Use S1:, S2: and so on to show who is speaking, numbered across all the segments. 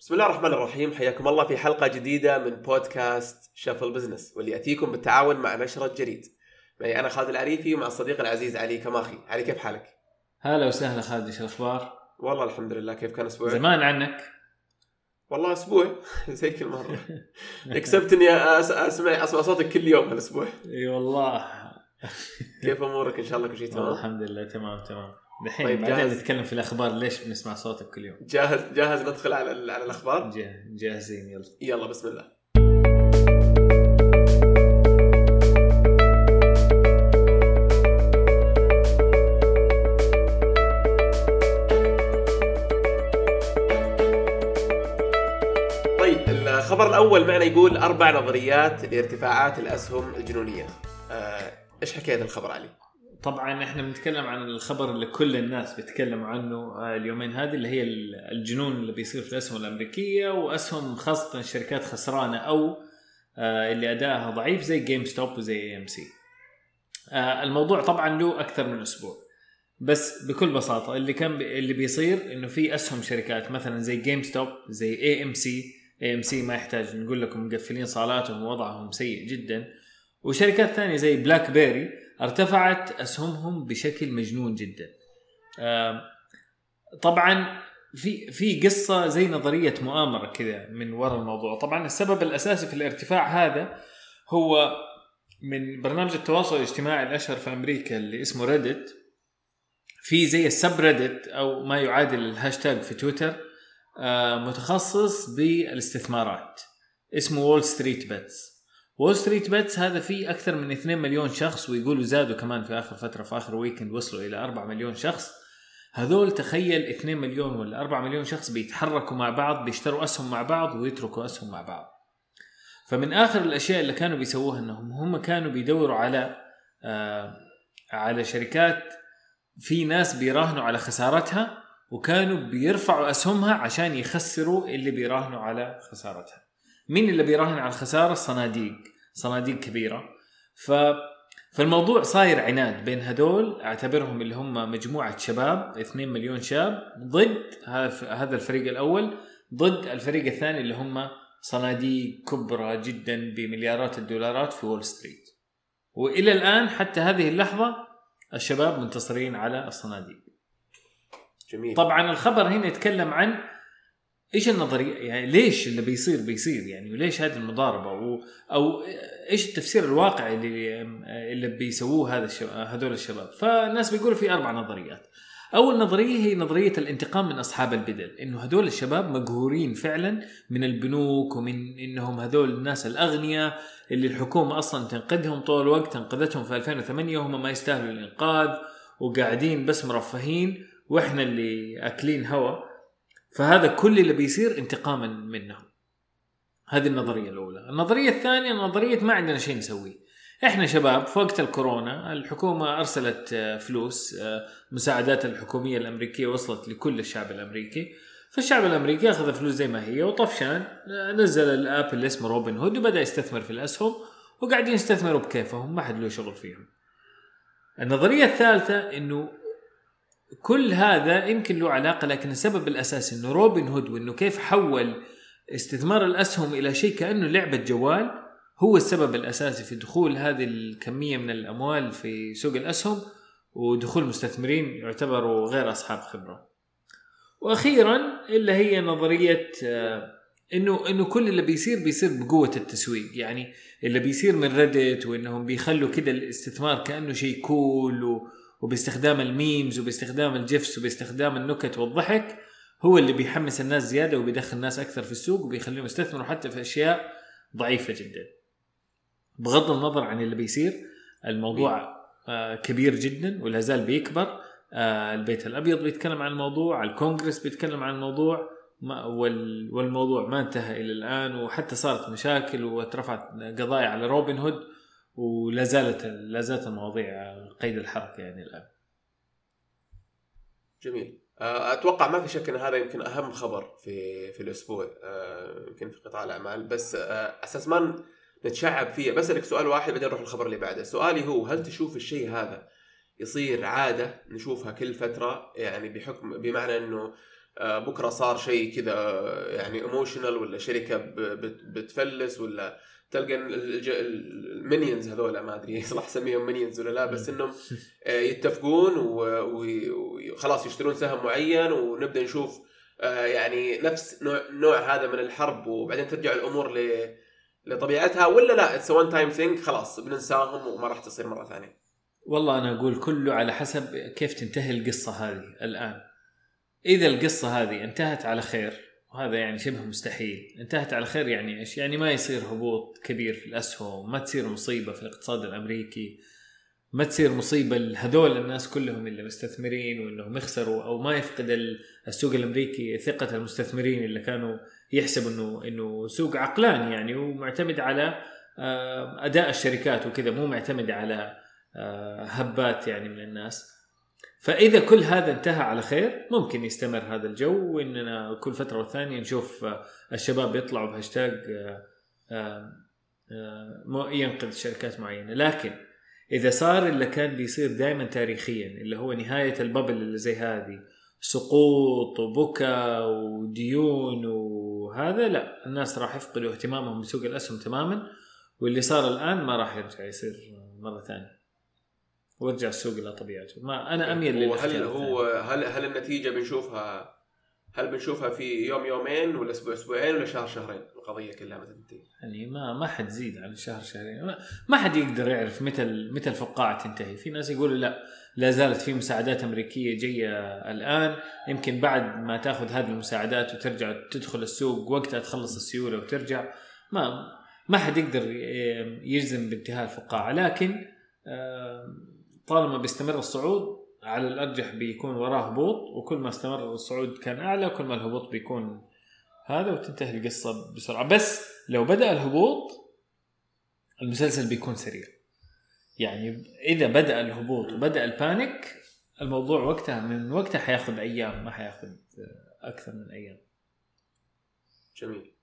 S1: بسم الله الرحمن الرحيم. حياكم الله في حلقة جديدة من بودكاست شغل بزنس واللي يأتيكم بالتعاون مع نشرة جريد معي أنا خالد العريفي ومع الصديق العزيز علي كماخي. علي كيف حالك؟
S2: هلا وسهلا خالد إيش الأخبار؟
S1: والله الحمد لله كيف كان أسبوعك؟
S2: زمان عنك.
S1: والله أسبوع. زي كل مرة. اكسبت إني أس- أسمع أسمع صوتك كل يوم هالأسبوع.
S2: إي والله.
S1: كيف أمورك؟ إن شاء الله كل شيء تمام؟
S2: الحمد لله تمام تمام. دحين
S1: طيب،
S2: بعدين
S1: جاهز؟
S2: نتكلم في الأخبار ليش بنسمع صوتك كل يوم
S1: جاهز جاهز ندخل على على الأخبار؟
S2: جا- جاهزين يلا
S1: يلا بسم الله طيب الخبر الأول معنا يقول أربع نظريات لارتفاعات الأسهم الجنونية. آه، إيش حكايه الخبر علي؟
S2: طبعا إحنا بنتكلم عن الخبر اللي كل الناس بيتكلموا عنه آه، اليومين هذه اللي هي ال- الجنون اللي بيصير في الأسهم الأمريكية وأسهم خاصة شركات خسرانة أو آه، اللي أدائها ضعيف زي GameStop وزي AMC. الموضوع طبعا له أكثر من أسبوع. بس بكل بساطة اللي كان بي اللي بيصير إنه في أسهم شركات مثلا زي جيم ستوب زي اي ام سي اي ام سي ما يحتاج نقول لكم مقفلين صالاتهم ووضعهم سيء جدا. وشركات ثانية زي بلاك بيري ارتفعت أسهمهم بشكل مجنون جدا. طبعا في في قصة زي نظرية مؤامرة كذا من وراء الموضوع. طبعا السبب الأساسي في الارتفاع هذا هو من برنامج التواصل الاجتماعي الأشهر في أمريكا اللي اسمه ريدت في زي ال subreddit أو ما يعادل الهاشتاج في تويتر متخصص بالاستثمارات اسمه وول ستريت بيتس وول ستريت بيتس هذا فيه أكثر من 2 مليون شخص ويقولوا زادوا كمان في آخر فترة في آخر weekend وصلوا إلى 4 مليون شخص هذول تخيل 2 مليون ولا 4 مليون شخص بيتحركوا مع بعض بيشتروا أسهم مع بعض ويتركوا أسهم مع بعض فمن آخر الأشياء اللي كانوا بيسووها إنهم هم كانوا بيدوروا على آه على شركات في ناس بيراهنوا على خسارتها وكانوا بيرفعوا أسهمها عشان يخسروا اللي بيراهنوا على خسارتها. مين اللي بيراهن على الخسارة؟ الصناديق، صناديق كبيرة. ف فالموضوع صاير عناد بين هدول أعتبرهم اللي هم مجموعة شباب 2 مليون شاب ضد هذا الفريق الأول ضد الفريق الثاني اللي هم صناديق كبرى جدا بمليارات الدولارات في وول ستريت. وإلى الآن حتى هذه اللحظة الشباب منتصرين على الصناديق.
S1: جميل
S2: طبعا الخبر هنا يتكلم عن إيش النظرية؟ يعني ليش اللي بيصير بيصير؟ يعني وليش هذه المضاربة؟ و أو إيش التفسير الواقعي اللي اللي بيسووه هذا الشباب هذول الشباب؟ فالناس بيقولوا في أربع نظريات. أول نظرية هي نظرية الانتقام من أصحاب البدل إنه هذول الشباب مقهورين فعلا من البنوك ومن إنهم هذول الناس الأغنياء اللي الحكومة أصلا تنقذهم طول الوقت انقذتهم في 2008 وهم ما يستاهلوا الإنقاذ وقاعدين بس مرفهين وإحنا اللي أكلين هوا. فهذا كل اللي بيصير انتقاما منهم. هذه النظرية الأولى. النظرية الثانية نظرية ما عندنا شيء نسويه. إحنا شباب في وقت الكورونا الحكومة أرسلت آه، فلوس آه، مساعدات الحكومية الأمريكية وصلت لكل الشعب الأمريكي. فالشعب الأمريكي أخذ فلوس زي ما هي وطفشان آه، نزل الآب اللي اسمه روبن هود وبدأ يستثمر في الأسهم وقاعدين يستثمروا بكيفهم ما حد له شغل فيهم. النظرية الثالثة إنه كل هذا يمكن له علاقة لكن السبب الاساسي إنه روبن هود وإنه كيف حول استثمار الأسهم إلى شيء كأنه لعبة جوال هو السبب الأساسي في دخول هذه الكمية من الأموال في سوق الأسهم ودخول مستثمرين يعتبروا غير أصحاب خبرة. وأخيرا اللي هي نظرية آه، إنه إنه كل اللي بيصير بيصير بقوة التسويق يعني اللي بيصير من ريدت وإنهم بيخلوا كده الاستثمار كأنه شيء كول و وباستخدام ال memes وباستخدام ال gifs وباستخدام النكت والضحك هو اللي بيحمس الناس زيادة وبيدخل الناس أكثر في السوق وبيخليهم يستثمروا حتى في أشياء ضعيفة جدا. بغض النظر عن اللي بيصير الموضوع آه كبير جدا ولا زال بيكبر. آه البيت الأبيض بيتكلم عن الموضوع، الكونغرس بيتكلم عن الموضوع ما وال والموضوع ما انتهى إلى الآن وحتى صارت مشاكل واترفعت قضايا على روبن هود. ولا زالت لا زالت المواضيع قيد الحركة يعني الآن.
S1: جميل. آه، أتوقع ما في شك إن هذا يمكن أهم خبر في في الأسبوع آه، يمكن في قطاع الأعمال. بس آه، أساس ما نتشعب فيه بسألك سؤال واحد بعدين نروح الخبر اللي بعده. سؤالي هو هل تشوف الشيء هذا يصير عادة نشوفها كل فترة؟ يعني بحكم بمعنى إنه بكرة صار شيء كذا يعني ايموشنال ولا شركة بتفلس ولا تلقى ال minions هذول ما أدري صح أسميهم minions ولا لا بس إنهم آه، يتفقون وخلاص يشترون سهم معين ونبدأ نشوف آه، يعني نفس نوع, نوع هذا من الحرب وبعدين ترجع الأمور ل لطبيعتها ولا لا؟ it's one time thing خلاص بننساهم وما راح تصير مرة ثانية.
S2: والله أنا أقول كله على حسب كيف تنتهي القصة هذه الآن. إذا القصة هذه انتهت على خير وهذا يعني شبه مستحيل. انتهت على خير يعني إيش؟ يعني ما يصير هبوط كبير في الأسهم ما تصير مصيبة في الاقتصاد الأمريكي ما تصير مصيبة لهذول الناس كلهم اللي مستثمرين وإنهم يخسروا أو ما يفقد ال- السوق الأمريكي ثقة المستثمرين اللي كانوا يحسبوا انه إنه سوق عقلاني يعني ومعتمد على آه، أداء الشركات وكذا مو معتمد على آه، هبات يعني من الناس. فإذا كل هذا انتهى على خير ممكن يستمر هذا الجو وإننا كل فترة والثانية نشوف آه، الشباب يطلعوا بهاشتاج آه، آه، ينقذ شركات معينة. لكن إذا صار اللي كان بيصير دائما تاريخيا اللي هو نهاية الببل اللي زي هذه سقوط وبكى وديون وهذا لا الناس راح يفقدوا اهتمامهم بسوق الأسهم تماما واللي صار الآن ما راح يرجع يصير مرة ثانية. ويرجع السوق إلى طبيعته. ما أنا أميل
S1: وهل
S2: للاختيار
S1: هو هل هل النتيجة بنشوفها هل بنشوفها في يوم يومين ولا أسبوع أسبوعين ولا شهر شهرين؟ القضية كلها متى تنتهي.
S2: يعني ما ما حد زيد عن شهر شهرين. ما, ما حد يقدر يعرف متى متى الفقاعه تنتهي. في ناس يقولوا لا لا زالت في مساعدات أمريكية جاية الآن. يمكن بعد ما تأخذ هذه المساعدات وترجع تدخل السوق وقتها تخلص السيولة وترجع. ما ما حد يقدر يجزم بانتهاء الفقاعة. لكن طالما بيستمر الصعود على الأرجح بيكون وراه هبوط وكل ما استمر الصعود كان أعلى كل ما الهبوط بيكون هذا وتنتهي القصة بسرعة. بس لو بدأ الهبوط المسلسل بيكون سريع. يعني إذا بدأ الهبوط وبدأ البانيك الموضوع وقتها من وقتها حياخذ أيام ما حياخذ أكثر من أيام.
S1: جميل.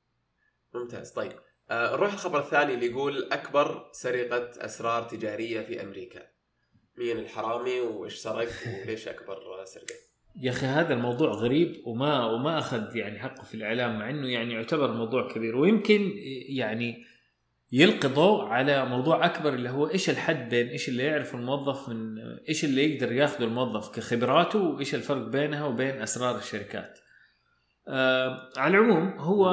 S1: ممتاز. طيب آه نروح الخبر الثاني اللي يقول أكبر سرقة أسرار تجارية في أمريكا. مين الحرامي وإيش سرق وليش أكبر سرقة
S2: يا أخي هذا الموضوع غريب وما وما أخذ يعني حقه في الإعلام مع إنه يعني يعتبر موضوع كبير ويمكن يعني يلقي ضوء على موضوع أكبر اللي هو إيش الحد بين إيش اللي يعرفه الموظف من إيش اللي يقدر ياخذه الموظف كخبراته وإيش الفرق بينها وبين أسرار الشركات. آه على العموم هو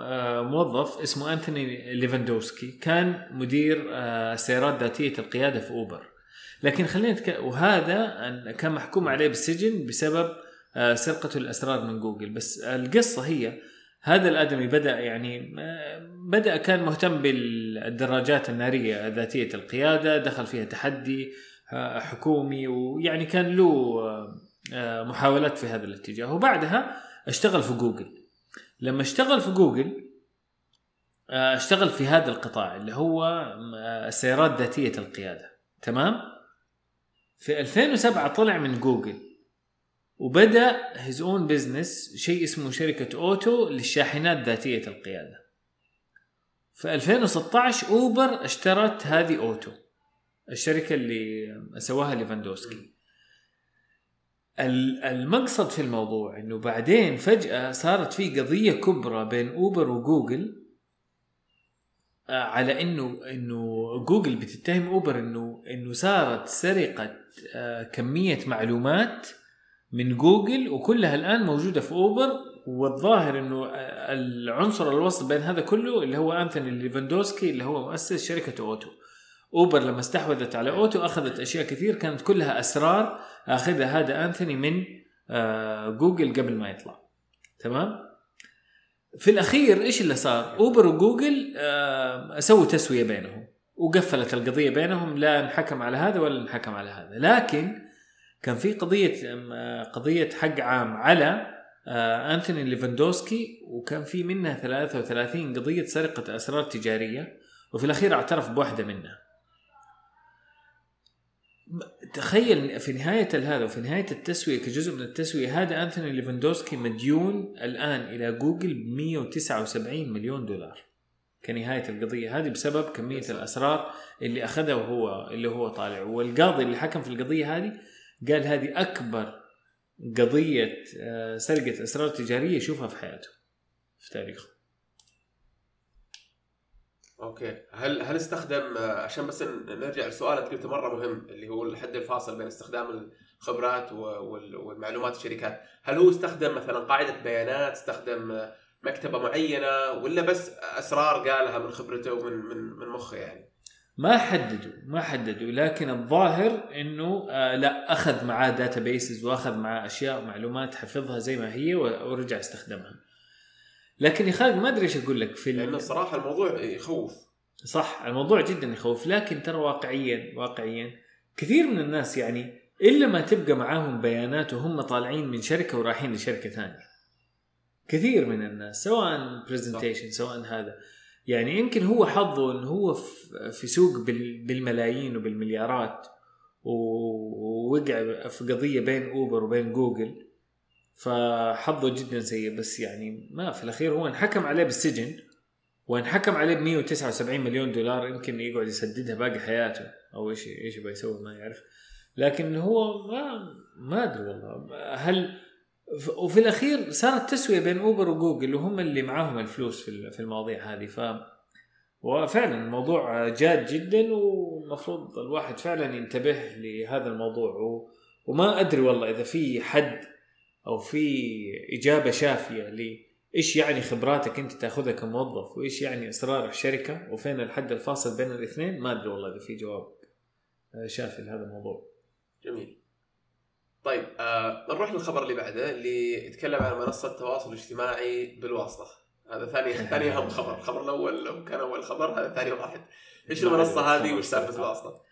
S2: آه موظف اسمه انثوني ليفاندوسكي كان مدير آه سيارات ذاتية القيادة في أوبر. لكن خلينا نتك... وهذا كان محكوم عليه بالسجن بسبب آه، سرقته الأسرار من جوجل. بس القصة هي هذا الآدمي بدأ يعني آه، بدأ كان مهتم بالدراجات النارية ذاتية القيادة دخل فيها تحدي آه، حكومي ويعني كان له محاولات في هذا الاتجاه. وبعدها اشتغل في جوجل. لما اشتغل في جوجل اشتغل في هذا القطاع اللي هو السيارات ذاتية القيادة. تمام؟ في 2007 طلع من جوجل وبدأ his own business شيء اسمه شركة أوتو للشاحنات ذاتية القيادة. في 2016 أوبر اشترت هذه أوتو الشركة اللي سواها ليفاندوسكي. ال- المقصد في الموضوع إنه بعدين فجأة صارت في قضية كبرى بين أوبر وجوجل على إنه إنه جوجل بتتهم أوبر إنه إنه صارت سرقة آه، كمية معلومات من جوجل وكلها الآن موجودة في أوبر والظاهر إنه آه، العنصر الوسط بين هذا كله اللي هو أنثوني ليفاندوسكي اللي هو مؤسس شركة أوتو. أوبر لما استحوذت على أوتو أخذت أشياء كثير كانت كلها أسرار أخذها هذا أنثوني من آه، جوجل قبل ما يطلع. تمام؟ في الأخير إيش اللي صار؟ أوبر وجوجل آه، سووا تسوية بينهم وقفلت القضية بينهم لا انحكم على هذا ولا انحكم على هذا. لكن كان في قضية آه، قضية حق عام على آه، انثوني ليفاندوسكي وكان في منها 33 قضية سرقة أسرار تجارية وفي الأخير اعترف بواحدة منها. تخيل في نهاية هذا وفي نهاية التسوية كجزء من التسوية هذا أنثوني ليفاندوسكي مديون الآن إلى جوجل ب 179 مليون دولار كنهاية القضية. هذه بسبب كمية الأسرار اللي أخذها وهو اللي هو طالع. والقاضي اللي حكم في القضية هذه قال هذه أكبر قضية آه، سرقة أسرار تجارية يشوفها في حياته في تاريخه.
S1: أوكي. هل هل استخدم عشان بس نرجع لسؤال أنت قلته مرة مهم اللي هو الحد الفاصل بين استخدام الخبرات والمعلومات الشركات. هل هو استخدم مثلا قاعدة بيانات استخدم مكتبة معينة ولا بس أسرار قالها من خبرته ومن من من مخه يعني؟
S2: ما حددوا ما حددوا. لكن الظاهر إنه آه لا أخذ معاه databases وأخذ معاه أشياء ومعلومات حفظها زي ما هي ورجع استخدمها. لكن يا خالد ما أدري إيش أقول لك في
S1: لأن الصراحه الموضوع يخوف.
S2: صح الموضوع جدا يخوف لكن ترى واقعيا واقعيا كثير من الناس يعني إلا ما تبقى معاهم بيانات وهم طالعين من شركة ورايحين لشركة ثانية. كثير من الناس سواء presentation سواء هذا. يعني يمكن هو حظه انه هو في سوق بال- بالملايين وبالمليارات ووقع في قضية بين اوبر وبين جوجل فحظه جدا سيء بس يعني ما في الأخير هو انحكم عليه بالسجن وانحكم عليه ب 179 مليون دولار يمكن يقعد يسددها باقي حياته أو إيش إيش يبغى يسوي ما يعرف. لكن هو ما ما أدري والله. هل وفي الأخير صارت تسوية بين أوبر وجوجل وهم اللي معاهم الفلوس في في المواضيع هذه. ف وفعلا الموضوع جاد جدا والمفروض الواحد فعلا ينتبه لهذا الموضوع. و... وما أدري والله إذا في حد أو في إجابة شافية ل إيش يعني خبراتك أنت تأخذها كموظف؟ وإيش يعني اسرار الشركة؟ وفين الحد الفاصل بين الاثنين؟ ما أدري والله إذا في جواب آه، شافي لهذا الموضوع.
S1: جميل. طيب آه نروح للخبر اللي بعده اللي يتكلم عن منصة التواصل الاجتماعي بالواسطة. هذا ثاني ثاني أهم خبر. الخبر الأول لو كان أول خبر هذا ثاني واحد. إيش المنصة هذه؟ وايش سالفة الواسطة؟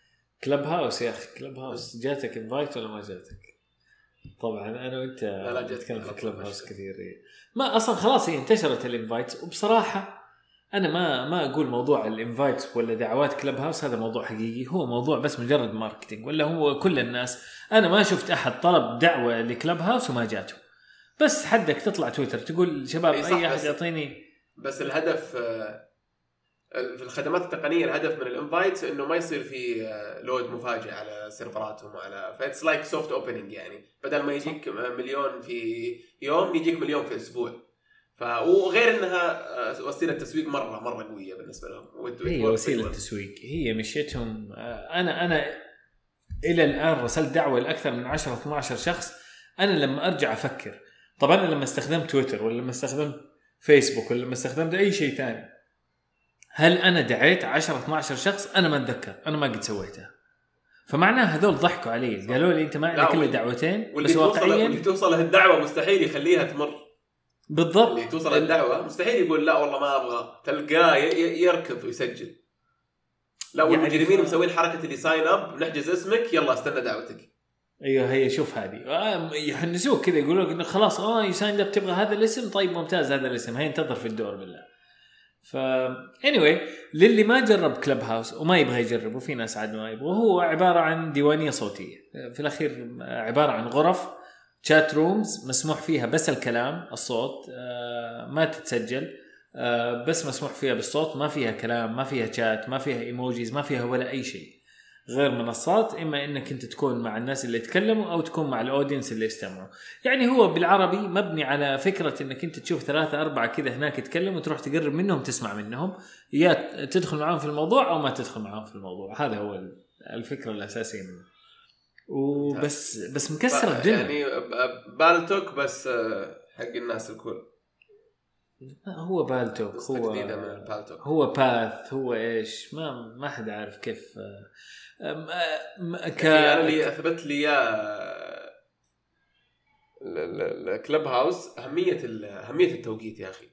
S2: كلب هاوس يا أخي كلب هاوس جاتك invite ولا ما جاتك؟ طبعا أنا وأنت
S1: لا، جاتني
S2: نتكلم في
S1: طول، house
S2: كثير إيه. ما أصلا خلاص هي انتشرت ال invite وبصراحة أنا ما ما أقول موضوع ال invite ولا دعوات كلب هاوس هذا موضوع حقيقي. هو موضوع بس مجرد marketing ولا هو كل الناس. أنا ما شفت أحد طلب دعوة ل Clubhouse وما جاته. بس حدك تطلع تويتر تقول شباب
S1: إي صح،
S2: اي احد يعطيني؟
S1: بس الهدف آه، في الخدمات التقنية الهدف من ال invite إنه ما يصير في آه، load مفاجئ على سيرفراتهم وعلى ف it's like soft opening يعني. بدل ما يجيك مليون في يوم يجيك مليون في أسبوع ف وغير إنها آه، وسيلة تسويق مرة مرة قوية بالنسبة لهم.
S2: هي
S1: وت-
S2: وسيلة تسويق. هي مشيتهم آه، أنا أنا إلى الآن رسلت دعوة لأكثر من 10 12 شخص. أنا لما أرجع أفكر طبعا أنا لما استخدمت تويتر ولا لما استخدمت فيسبوك ولا لما استخدمت أي شيء ثاني هل أنا دعيت 10 12 شخص؟ أنا ما أتذكر. أنا ما قد سويتها فمعناه هذول ضحكوا علي. قالوا لي أنت ما عندك
S1: إلا
S2: دعوتين بس
S1: توصل واللي
S2: واقعيا
S1: توصل الدعوه مستحيل يخليها تمر.
S2: بالضبط.
S1: اللي توصل الدعوه مستحيل يقول لا والله ما أبغى. تلقاه ي- ي- يركض ويسجل. لا
S2: يعني
S1: والمجرمين
S2: ف-
S1: مسوين حركة اللي sign up نحجز اسمك يلا استنى دعوتك.
S2: أيوه هي شوف هذه. آه، يحنسوك كذا يقولوا لك إنه خلاص آه يا signed up تبغى هذا الاسم؟ طيب ممتاز هذا الاسم. هي انتظر في الدور بالله. ف anyway للي ما جرب Clubhouse وما يبغى يجرب وفي ناس عاد ما يبغوا هو عبارة عن ديوانية صوتية. في الأخير عبارة عن غرف chat rooms مسموح فيها بس الكلام الصوت آه، ما تتسجل آه، بس مسموح فيها بالصوت ما فيها كلام ما فيها شات ما فيها ايموجيز ما فيها ولا أي شيء. غير منصات إما إنك أنت تكون مع الناس اللي يتكلموا أو تكون مع الاودينس اللي يستمعوا. يعني هو بالعربي مبني على فكرة إنك أنت تشوف ثلاثة أربعة كذا هناك يتكلموا وتروح تقرب منهم تسمع منهم. يا تدخل معاهم في الموضوع أو ما تدخل معاهم في الموضوع. هذا هو الفكرة الأساسية منه. وبس بس مكسر الدنيا.
S1: يعني بالتوك بس آه، حق الناس الكل.
S2: هو بالتوك هو
S1: من البالتوك
S2: هو باث هو إيش؟ ما ما حد عارف كيف آه، آم، آه، ك
S1: يعني أنا اللي أثبت لي إياه ال Clubhouse أهمية أهمية التوقيت يا أخي.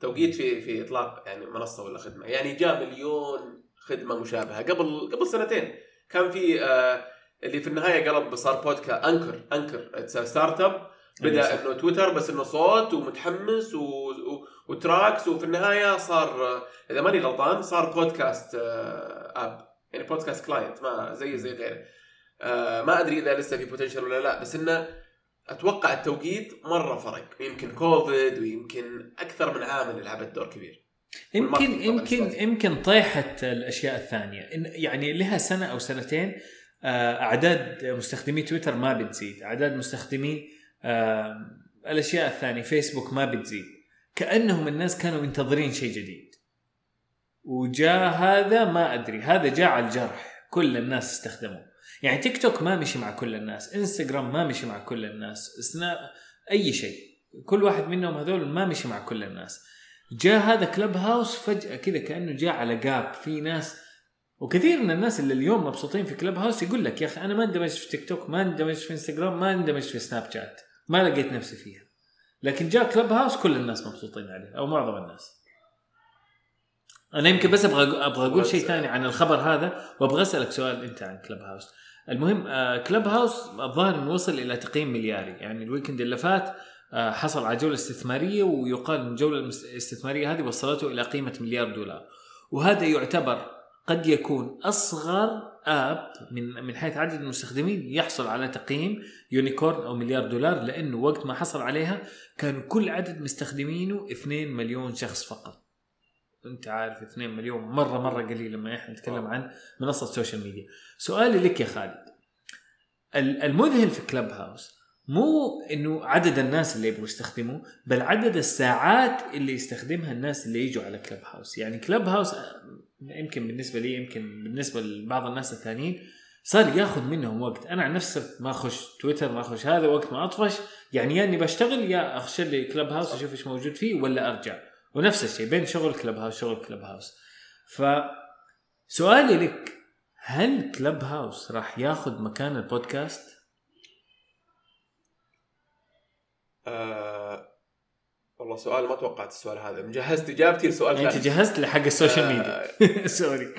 S1: توقيت في في إطلاق يعني منصة ولا خدمة. يعني جاء مليون خدمة مشابهة قبل قبل سنتين. كان في آه، اللي في النهاية قلب صار بودكاست Anchor Anchor startup بدأ إنه تويتر بس إنه صوت ومتحمس و... و... وتراكس وفي النهاية صار إذا ماني غلطان صار بودكاست آه، app. يعني بودكاست client ما زي زي غيره. آه، ما أدري إذا لسه في potential ولا لا بس إنه أتوقع التوقيت مرة فرق. يمكن كوفيد ويمكن أكثر من عامل لعبت دور كبير.
S2: يمكن يمكن. يمكن طيحت الأشياء الثانية. يعني لها سنة أو سنتين آه، أعداد مستخدمي تويتر ما بتزيد. أعداد مستخدمي الأشياء الثانية فيسبوك ما بتزيد. كأنهم الناس كانوا منتظرين شيء جديد. وجاء هذا ما أدري هذا جاء على الجرح. كل الناس استخدموه. يعني تيك توك ما مشي مع كل الناس انستغرام ما مشي مع كل الناس سناب أي شيء. كل واحد منهم هذول ما مشي مع كل الناس. جاء هذا كلب هاوس فجأة كذا كأنه جاء على جاب في ناس وكثير من الناس اللي اليوم مبسوطين في كلب هاوس يقول لك يا أخي أنا ما اندمجت في تيك توك ما اندمجت في انستغرام ما اندمجت في سناب شات ما لقيت نفسي فيها. لكن جاء كلب هاوس كل الناس مبسوطين عليه أو معظم الناس. أنا يمكن بس أبغى أبغى أقول شيء ثاني عن الخبر هذا وأبغى أسألك سؤال أنت عن كلب هاوس المهم آه Clubhouse الظاهر إنه وصل إلى تقييم ملياري. يعني ال weekend اللي فات آه حصل على جولة استثمارية ويقال إن الجولة الاستثمارية هذه وصلته إلى قيمة مليار دولار. وهذا يعتبر قد يكون أصغر app من من حيث عدد المستخدمين يحصل على تقييم unicorn أو مليار دولار لأنه وقت ما حصل عليها كان كل عدد مستخدمينه 2 مليون شخص فقط. أنت عارف 2 مليون مره مرة قليل لما إحنا نتكلم عن منصة social media سؤالي لك يا خالد. المذهل في Clubhouse مو إنه عدد الناس اللي يبغوا يستخدموه بل عدد الساعات اللي يستخدمها الناس اللي يجوا على Clubhouse يعني Clubhouse يمكن بالنسبة لي يمكن بالنسبة لبعض الناس الثانيين صار ياخذ منهم وقت. أنا عن نفسي ما أخش تويتر ما أخش هذا وقت ما أطفش. يعني يا إني بشتغل يا أخش لي Clubhouse أشوف إيش موجود فيه ولا أرجع. ونفس الشيء بين شغل Clubhouse شغل Clubhouse ف سؤالي لك هل Clubhouse راح ياخذ مكان البودكاست؟
S1: آه والله سؤال ما توقعت السؤال هذا. ما جهزت إجابتي لسؤال
S2: ثاني انت جهزت لحق ال social media. sorry.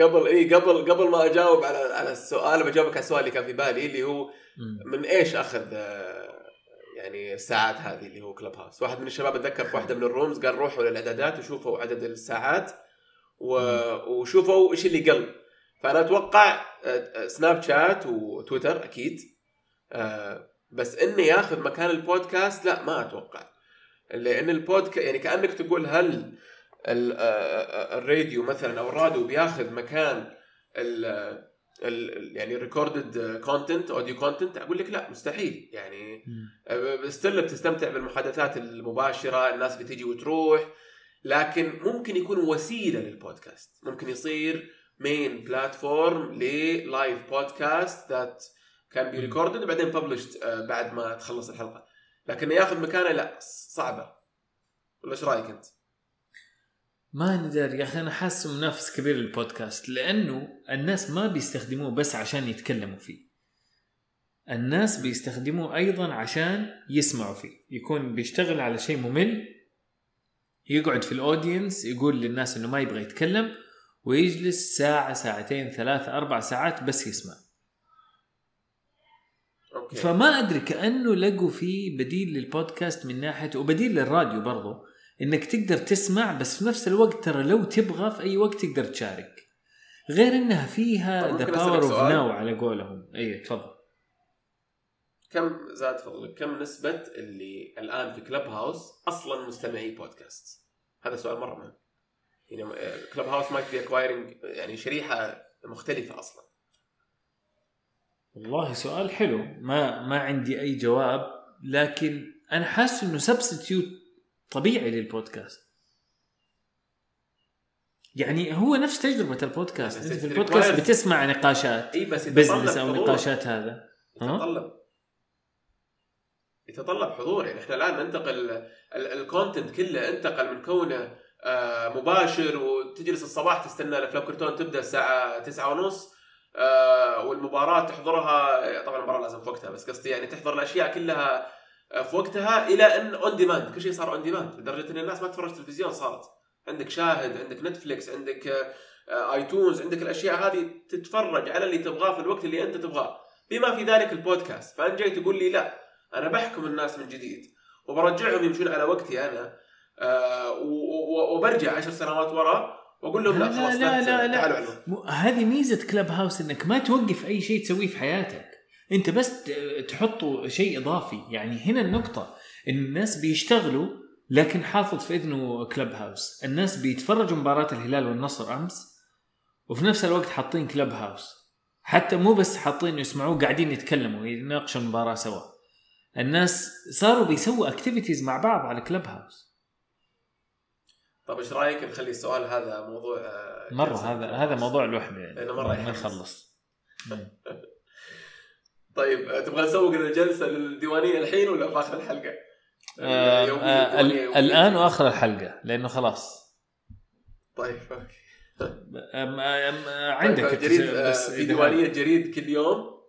S1: قبل إي قبل قبل ما أجاوب على على السؤال بجاوبك على السؤال اللي كان في بالي اللي هو من إيش أخذ آه، يعني الساعات هذه اللي هو Clubhouse واحد من الشباب أتذكر في واحدة من ال rooms قال روحوا للإعدادات وشوفوا عدد الساعات و... وشوفوا إيش اللي قل. فأنا أتوقع آه، سناب شات وتويتر أكيد. آه، بس إني ياخذ مكان البودكاست لا ما أتوقع. لأن البودكاست يعني كأنك تقول هل الراديو مثلا أو الراديو بياخذ مكان ال ال يعني recorded content audio content أقول لك لا مستحيل. يعني still بتستمتع بالمحادثات المباشرة الناس بتيجي وتروح لكن ممكن يكون وسيلة للبودكاست. ممكن يصير main platform ل live podcast that can be recorded وبعدين ب published بعد ما تخلص الحلقة. لكن ياخذ مكانه لا صعبة. ولا إيش رأيك أنت؟
S2: ما ندري يا أخي أنا حاسه منافس كبير للبودكاست لأنه الناس ما بيستخدموه بس عشان يتكلموا فيه. الناس بيستخدموه أيضا عشان يسمعوا فيه. يكون بيشتغل على شيء ممل يقعد في ال audience يقول للناس إنه ما يبغى يتكلم ويجلس ساعة ساعتين ثلاثة أربع ساعات بس يسمع. okay. فما أدري كأنه لقوا فيه بديل للبودكاست من ناحية وبديل للراديو برضو إنك تقدر تسمع بس في نفس الوقت ترى لو تبغى في أي وقت تقدر تشارك. غير إنها فيها the power of now على قولهم. إي تفضل.
S1: كم زاد فضلك كم نسبة اللي الآن في Clubhouse أصلا مستمعي بودكاست هذا سؤال مرة مهم. يعني Clubhouse might be acquiring يعني شريحة مختلفة أصلا.
S2: والله سؤال حلو. ما ما عندي أي جواب لكن أنا حاسس إنه substitute طبيعي للبودكاست. يعني هو نفس تجربة البودكاست. أنت في البودكاست بتسمع نقاشات
S1: إي بس
S2: business أو نقاشات هذا.
S1: يتطلب. يتطلب حضور. يعني إحنا الآن ننتقل ال content كله انتقل من كونه آه، مباشر وتجلس الصباح تستنى الأفلام كرتون تبدأ الساعة تسعة ونص والمباراة تحضرها طبعا المباراة لازم في وقتها بس قصدي يعني تحضر الأشياء كلها في وقتها إلى إن on demand كل شيء صار on demand لدرجة إن الناس ما تتفرج تلفزيون صارت. عندك شاهد عندك Netflix عندك iTunes آه، عندك الأشياء هذه تتفرج على اللي تبغاه في الوقت اللي أنت تبغاه. بما في ذلك البودكاست فانت جاي تقول لي لا أنا بحكم الناس من جديد وبرجعهم يمشون على وقتي أنا آه وبرجع عشر سنوات ورا وأقول لهم لا, لا خلاص لا لا, لا,
S2: لا. هذه ميزة Clubhouse إنك ما توقف أي شيء تسويه في حياتك. أنت بس تحطوا شيء إضافي. يعني هنا النقطة إن الناس بيشتغلوا لكن حاطط في إذنه كلب هاوس. الناس بيتفرجوا مباراة الهلال والنصر أمس وفي نفس الوقت حاطين كلب هاوس. حتى مو بس حاطين يسمعوه قاعدين يتكلموا يناقشوا المباراة سوا. الناس صاروا بيسووا اكتيفيتيز مع بعض على كلب هاوس.
S1: طيب إيش رأيك نخلي السؤال هذا موضوع آه، مرة
S2: هذا
S1: كلاب
S2: هذا؟ موضوع لوحده يعني.
S1: لأنه مرة
S2: ما. نخلص
S1: طيب آه، تبغى نسوق الجلسة للديوانية الحين ولا في آخر الحلقة؟
S2: آه آه. الآن وآخر الحلقة لأنه خلاص.
S1: طيب okay.
S2: أم أم عندك
S1: طيب Greed
S2: بس
S1: في ديوانية Greed كل يوم.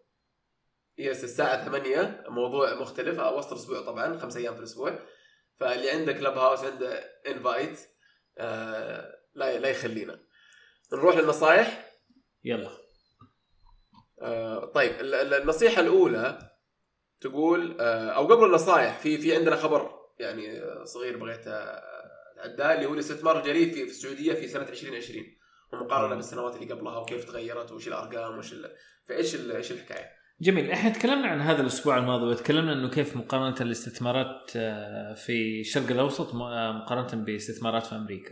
S1: yes الساعة 8 موضوع مختلف وسط الأسبوع طبعا خمس أيام في الأسبوع. فاللي عنده Clubhouse عنده invite لا لا يخلينا. نروح للنصائح
S2: يلا.
S1: آه طيب ال- ال- النصيحة الأولى تقول آه أو قبل النصائح في في عندنا خبر يعني آه، صغير بغيت آه، أتعداه اللي هو الاستثمار الجريء في في السعودية في سنة 2020 ومقارنه بالسنوات اللي قبلها وكيف تغيرت وش الأرقام وش ال... فإيش ال... إيش الحكاية؟
S2: جميل. إحنا تكلمنا عن هذا الأسبوع الماضي وتكلمنا إنه كيف مقارنة الاستثمارات آه، في الشرق الأوسط آه، مقارنة باستثمارات في أمريكا.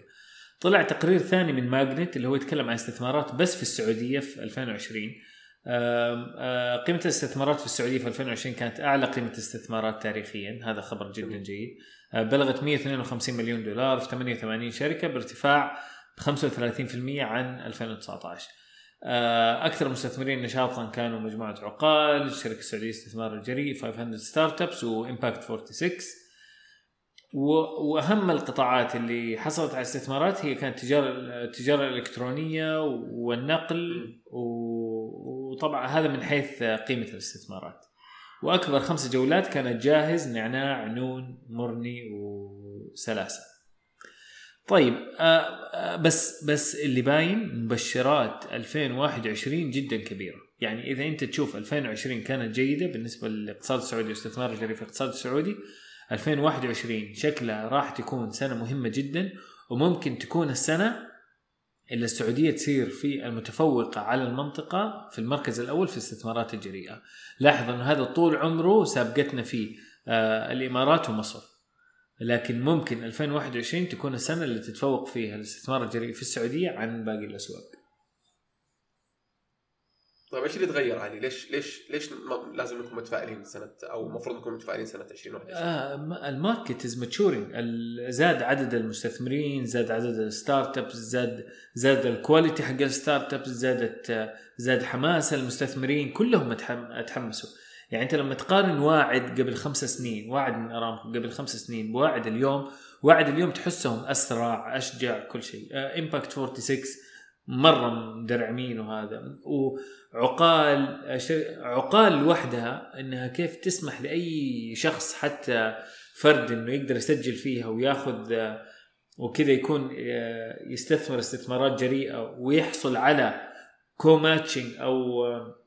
S2: طلع تقرير ثاني من ماجنت اللي هو يتكلم عن استثمارات بس في السعودية في 2020 آم، آه، قيمة الاستثمارات في السعودية في 2020 كانت أعلى قيمة استثمارات تاريخيا. هذا خبر جدا جيد. بلغت 152 مليون دولار في 88 شركة بارتفاع 35% عن 2019 آه، أكثر مستثمرين نشاطا كانوا مجموعة عقال الشركة السعودية للاستثمار الجريء 500 Startups و Impact 46 و- وأهم القطاعات اللي حصلت على استثمارات هي كانت تجارة التجارة الإلكترونية والنقل. وطبعا هذا من حيث قيمة الاستثمارات. وأكبر خمس جولات كانت جاهز نعناع نون مرني وسلاسه طيب آه آه بس بس اللي باين مبشرات 2021 جدا كبيرة يعني إذا أنت تشوف 2020 كانت جيدة بالنسبة للاقتصاد السعودي والاستثمار الجريء في الاقتصاد السعودي 2021 شكلها راح تكون سنة مهمة جدا وممكن تكون السنة اللي السعودية تصير في المتفوقة على المنطقة في المركز الأول في الاستثمارات الجريئة. لاحظ إنه هذا طول عمره سابقتنا فيه آه الإمارات ومصر. لكن ممكن 2021 تكون السنة اللي تتفوق فيها الاستثمار الجريء في السعودية عن باقي الأسواق.
S1: طيب إيش اللي تغير علي؟ ليش ليش ليش لازم نكون متفائلين سنة أو المفروض نكون متفائلين سنة 2021؟
S2: آه ال market is maturing زاد عدد المستثمرين زاد عدد ال startups زاد زاد ال quality حق ال startups زادت آه، زاد حماس المستثمرين كلهم أتحم- أتحمسوا يعني أنت لما تقارن واعد قبل خمس سنين واعد من ارامكو قبل خمس سنين بواعد اليوم واعد اليوم تحسهم أسرع أشجع كل شيء. Impact 46 مرة مدرعمين وهذا. وعقال عقال لوحدها إنها كيف تسمح لأي شخص حتى فرد إنه يقدر يسجل فيها وياخذ آه، وكذا يكون آه، يستثمر استثمارات جريئة ويحصل على co-matching أو آه،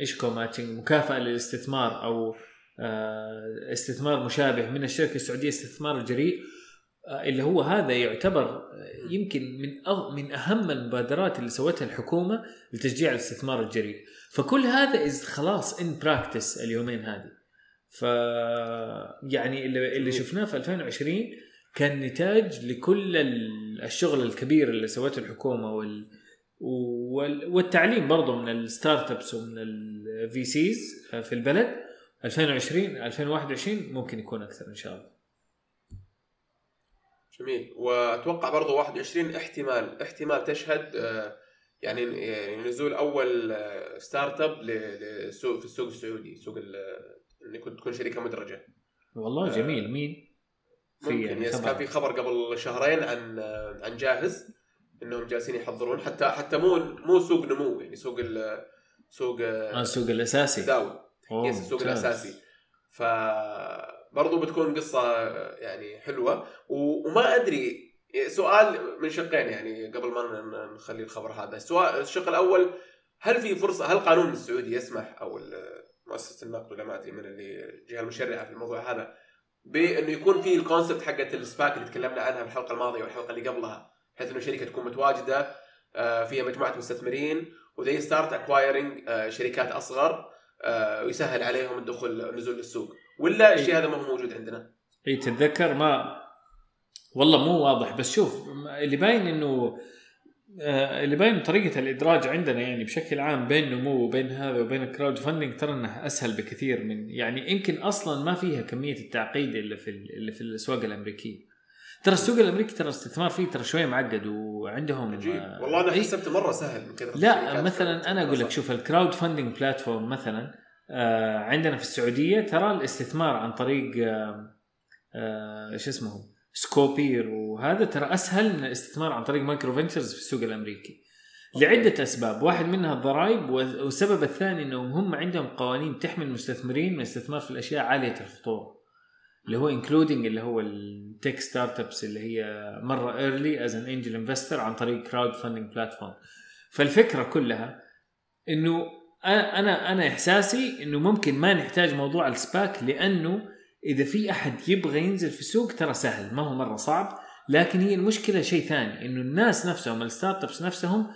S2: إيش co-matching مكافأة للاستثمار أو آه، استثمار مشابه من الشركة السعودية استثمار الجريء آه، اللي هو هذا يعتبر آه، يمكن من. من أهم المبادرات اللي سوتها الحكومة لتشجيع الاستثمار الجريء فكل هذا is خلاص in practice اليومين هذه ف يعني اللي, اللي شفناه في 2020 كان نتاج لكل ال- الشغل الكبير اللي سوته الحكومة وال- والتعليم برضه من ال startups ومن ال VCs في البلد. 2020 2021 ممكن يكون أكثر إن شاء الله.
S1: جميل. وأتوقع برضو 21 احتمال احتمال تشهد آه، يعني يعني نزول أول آه، startup للسوق في السوق السعودي سوق ان تكون شركه مدرجة.
S2: والله
S1: آه،
S2: جميل. مين؟ في
S1: ممكن
S2: يعني.
S1: كان في خبر قبل شهرين عن آه، عن جاهز. إنهم جالسين يحضرون حتى حتى مو مو سوق نمو يعني سوق ال سوق
S2: آه،
S1: آه،
S2: السوق الاساسي أوه،
S1: yes السوق. الأساسي. ف برضو بتكون قصة يعني حلوة. وما أدري سؤال من شقين يعني قبل ما نخلي الخبر هذا. السؤال الشق الأول هل في فرصه هل القانون السعودي يسمح أو مؤسسة النقد ولا ما أدري من اللي الجهة المشرعة في الموضوع هذا بأنه يكون في ال concept حقت ال SPAC اللي تكلمنا عنها في الحلقة الماضية والحلقة اللي قبلها؟ بحيث إنه شركة تكون متواجدة آه، فيها مجموعة مستثمرين و they start acquiring شركات أصغر آه، ويسهل عليهم الدخول النزول للسوق. ولا الشيء هذا ما هو موجود عندنا.
S2: اي تتذكر ما والله مو واضح بس شوف اللي باين إنه آه، اللي باين طريقة الإدراج عندنا يعني بشكل عام بين نمو وبين هذا وبين ال crowdfunding ترى انها أسهل بكثير من يعني يمكن أصلا ما فيها كمية التعقيد اللي في اللي في الاسواق الأمريكية. ترى السوق الأمريكي ترى الاستثمار فيه ترى شوية معقد وعندهم
S1: عجيب.
S2: آه،
S1: والله أنا
S2: إيه؟
S1: حسبته مرة سهل من كثر
S2: لا. مثلا أنا أقول لك شوف ال crowdfunding platform مثلا آه عندنا في السعودية ترى الاستثمار عن طريق آه آه شو اسمه Scopeer وهذا ترى أسهل من الاستثمار عن طريق MicroVentures في السوق الأمريكي. لعدة أسباب. واحد منها الضرائب والسبب الثاني إنهم هم عندهم قوانين تحمي المستثمرين من الاستثمار في الأشياء عالية الخطورة. اللي هو including اللي هو ال tech startups اللي هي مرة early as an angel investor عن طريق crowdfunding platform فالفكرة كلها إنه أنا أنا إحساسي إنه ممكن ما نحتاج موضوع ال SPAC لأنه إذا في أحد يبغى ينزل في السوق ترى سهل ما هو مرة صعب. لكن هي المشكلة شيء ثاني إنه الناس نفسهم ال startups نفسهم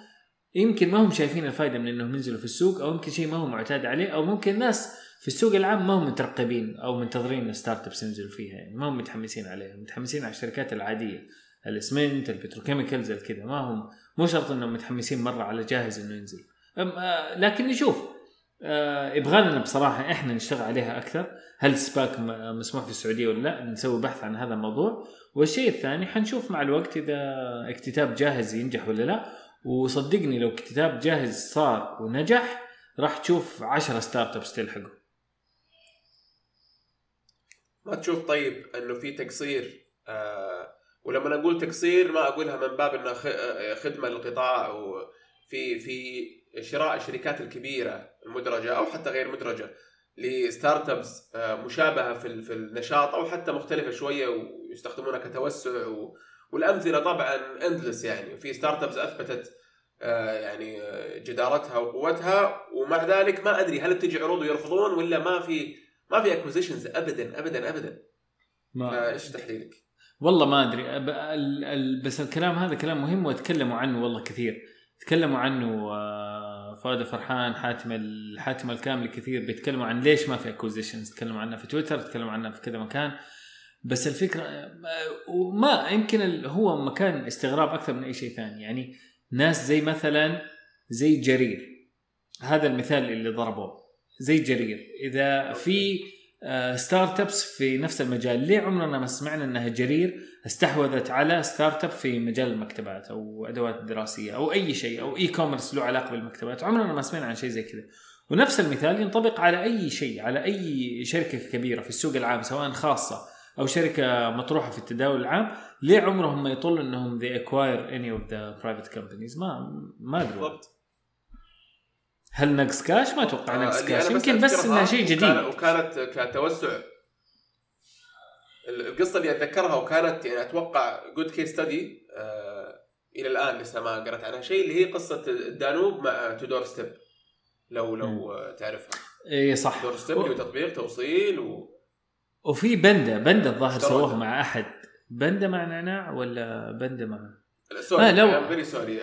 S2: يمكن ما هم شايفين الفائده من إنهم ينزلوا في السوق أو يمكن شيء ما هو معتاد عليه أو ممكن ناس في السوق العام ما هم مترقبين أو منتظرين ال startups ينزلوا فيها يعني ما هم متحمسين عليها متحمسين على الشركات العادية الاسمنت ال petrochemicals الكذا. ما هم مو شرط إنهم متحمسين مرة على جاهز إنه ينزل. آه، لكن نشوف. آه، يبغى لنا بصراحة إحنا نشتغل عليها أكثر. هل SPAC م- مسموح في السعودية ولا لا؟ نسوي بحث عن هذا الموضوع. والشيء الثاني حنشوف مع الوقت إذا اكتتاب جاهز ينجح ولا لا. وصدقني لو اكتتاب جاهز صار ونجح راح تشوف 10 startups تلحقه
S1: ما تشوف طيب إنه في تقصير آه ولما أقول تقصير ما أقولها من باب إنها خ- آه، خدمة للقطاع أو في في شراء الشركات الكبيرة المدرجة أو حتى غير مدرجة ل startups آه، مشابهة في في النشاط أو حتى مختلفة شوية ويستخدمونها كتوسع والأمثلة طبعا اندلس يعني. في startups أثبتت يعني جدارتها وقوتها ومع ذلك ما أدري هل بتجي عروض ويرفضون ولا ما في ما في acquisitions ابدا ابدا ابدا.
S2: ما
S1: فايش تحليلك؟
S2: والله ما أدري. بس الكلام هذا كلام مهم وتكلموا عنه والله كثير. تكلموا عنه آه، فؤاد فرحان حاتم حاتم الكامل كثير. بيتكلموا عن ليش ما في acquisitions تكلموا عنها في تويتر تكلموا عنها في كذا مكان. بس الفكرة آه، وما يمكن هو مكان استغراب أكثر من أي شيء ثاني. يعني ناس زي مثلا زي جرير. هذا المثال اللي ضربوه. زي جرير إذا في آه، startups في نفس المجال ليه عمرنا ما سمعنا إنها جرير استحوذت على startup في مجال المكتبات أو أدوات دراسية أو أي شيء أو e-commerce له علاقة بالمكتبات؟ عمرنا ما سمعنا عن شيء زي كذا. ونفس المثال ينطبق على أي شيء على أي شركة كبيرة في السوق العام سواء خاصة أو شركة مطروحة في التداول العام ليه عمرهم ما يطل إنهم they acquire any of the private companies ما ما أدري.
S1: بالضبط.
S2: هل نقص كاش؟ ما أتوقع
S1: آه،
S2: نقص كاش. يمكن بس انها شيء جديد.
S1: وكانت كتوسع. ال- القصة اللي أتذكرها وكانت يعني أتوقع good case study إلى الآن لسه ما قرأت عنها. شيء اللي هي قصة الدانوب مع ToDoorStep لو لو آه، تعرفها.
S2: اي صح.
S1: ToDoorStep اللي هو تطبيق توصيل و
S2: وفي بندا بندا الظاهر سووها. مع أحد. بندا مع نعناع ولا بندا مع
S1: سوري
S2: آه، لو-
S1: very sorry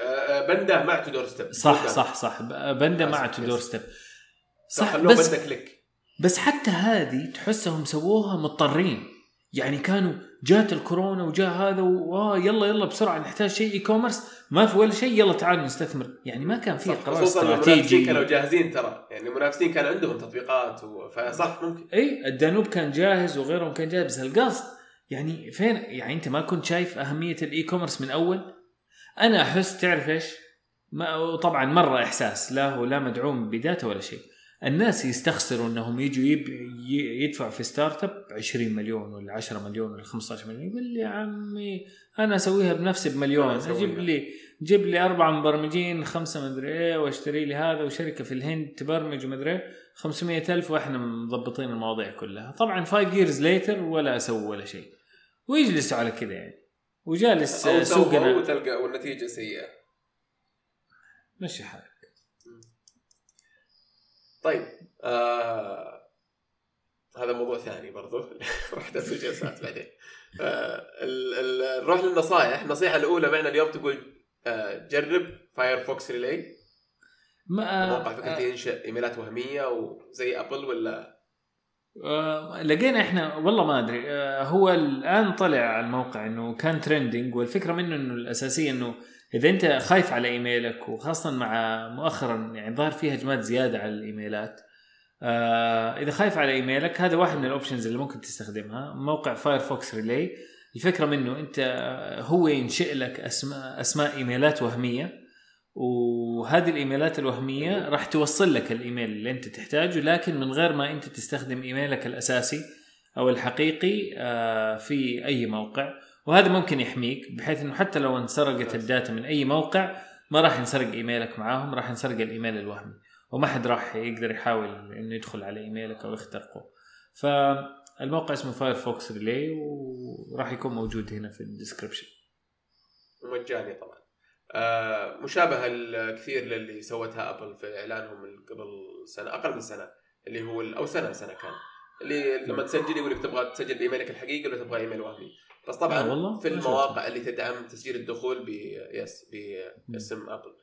S1: بنده مع ToDoorStep
S2: صح صح صح. ب- بندا مع
S1: آسف،
S2: ToDoorStep
S1: صح
S2: صح بس
S1: كليك
S2: بس حتى هذه تحسهم سووها مضطرين. يعني كانوا جات الكورونا وجاء هذا واه يلا يلا بسرعة نحتاج شيء e-commerce ما في ولا شيء يلا تعالوا نستثمر. يعني ما كان في
S1: صح،
S2: قرار
S1: خصوصا المنافسين
S2: استراتيجي.
S1: كانوا جاهزين ترى. يعني المنافسين كان عندهم تطبيقات. فصح ممكن.
S2: إي الدانوب كان جاهز وغيرهم كان جاهز. بس القصد يعني فين؟ يعني أنت ما كنت شايف أهمية ال e-commerce من أول؟ أنا أحس تعرف إيش؟ ما وطبعا مرة إحساس لا هو لا مدعوم ب data ولا شيء. الناس يستخسروا إنهم يجوا يدفعوا في startup 20 مليون ولا 10 مليون ولا 15 مليون. يقول لي يا عمي أنا أسويها بنفسي بمليون. أجيب لي جيب لي أربع مبرمجين خمسة مدري إيه واشتري لي هذا وشركة في الهند تبرمج ومدري إيه. 500 ألف وإحنا مضبطين المواضيع كلها. طبعا 5 years later ولا أسوي ولا شيء. ويجلسوا على كذا يعني. وجالس
S1: سووا
S2: سوقنا.
S1: وتلقى والنتيجة سيئة.
S2: مشي حالك.
S1: طيب آه هذا موضوع ثاني برضو. راح في جلسات بعدين. آه نروح للنصائح. النصيحة الأولى معنا اليوم تقول آه جرب فايرفوكس ريلي
S2: ما
S1: موقع فكرة ينشئ إيميلات وهمية وزي ابل ولا
S2: آه، لقينا إحنا والله ما أدري آه، هو الآن طلع على الموقع إنه كان trending والفكرة منه إنه الأساسية إنه إذا أنت خايف على إيميلك وخاصة مع مؤخرا يعني ظهر فيه هجمات زيادة على الإيميلات آه إذا خايف على إيميلك هذا واحد من ال options اللي ممكن تستخدمها موقع Firefox Relay الفكرة منه أنت هو ينشئ لك أسماء أسماء إيميلات وهمية. وهذه الإيميلات الوهمية راح توصل لك الإيميل اللي أنت تحتاجه لكن من غير ما أنت تستخدم إيميلك الأساسي أو الحقيقي آه، في أي موقع. وهذا ممكن يحميك بحيث إنه حتى لو انسرقت ال data من أي موقع ما راح ينسرق إيميلك معاهم راح ينسرق الإيميل الوهمي. وما حد راح يقدر يحاول إنه يدخل على إيميلك أو يخترقه. فالموقع اسمه Firefox Relay وراح يكون موجود هنا في ال description.
S1: مجاني طبعا. مشابهة الكثير للي سوتها أبل في إعلانهم من قبل سنة أقل من سنة اللي هو أو سنة سنة كان. اللي لما تسجل يقول لك تبغى تسجل بإيميلك الحقيقي ولا تبغى إيميل وهمي. بس طبعا
S2: آه والله؟
S1: في المواقع اللي تدعم تسجيل الدخول ب يس باسم أبل.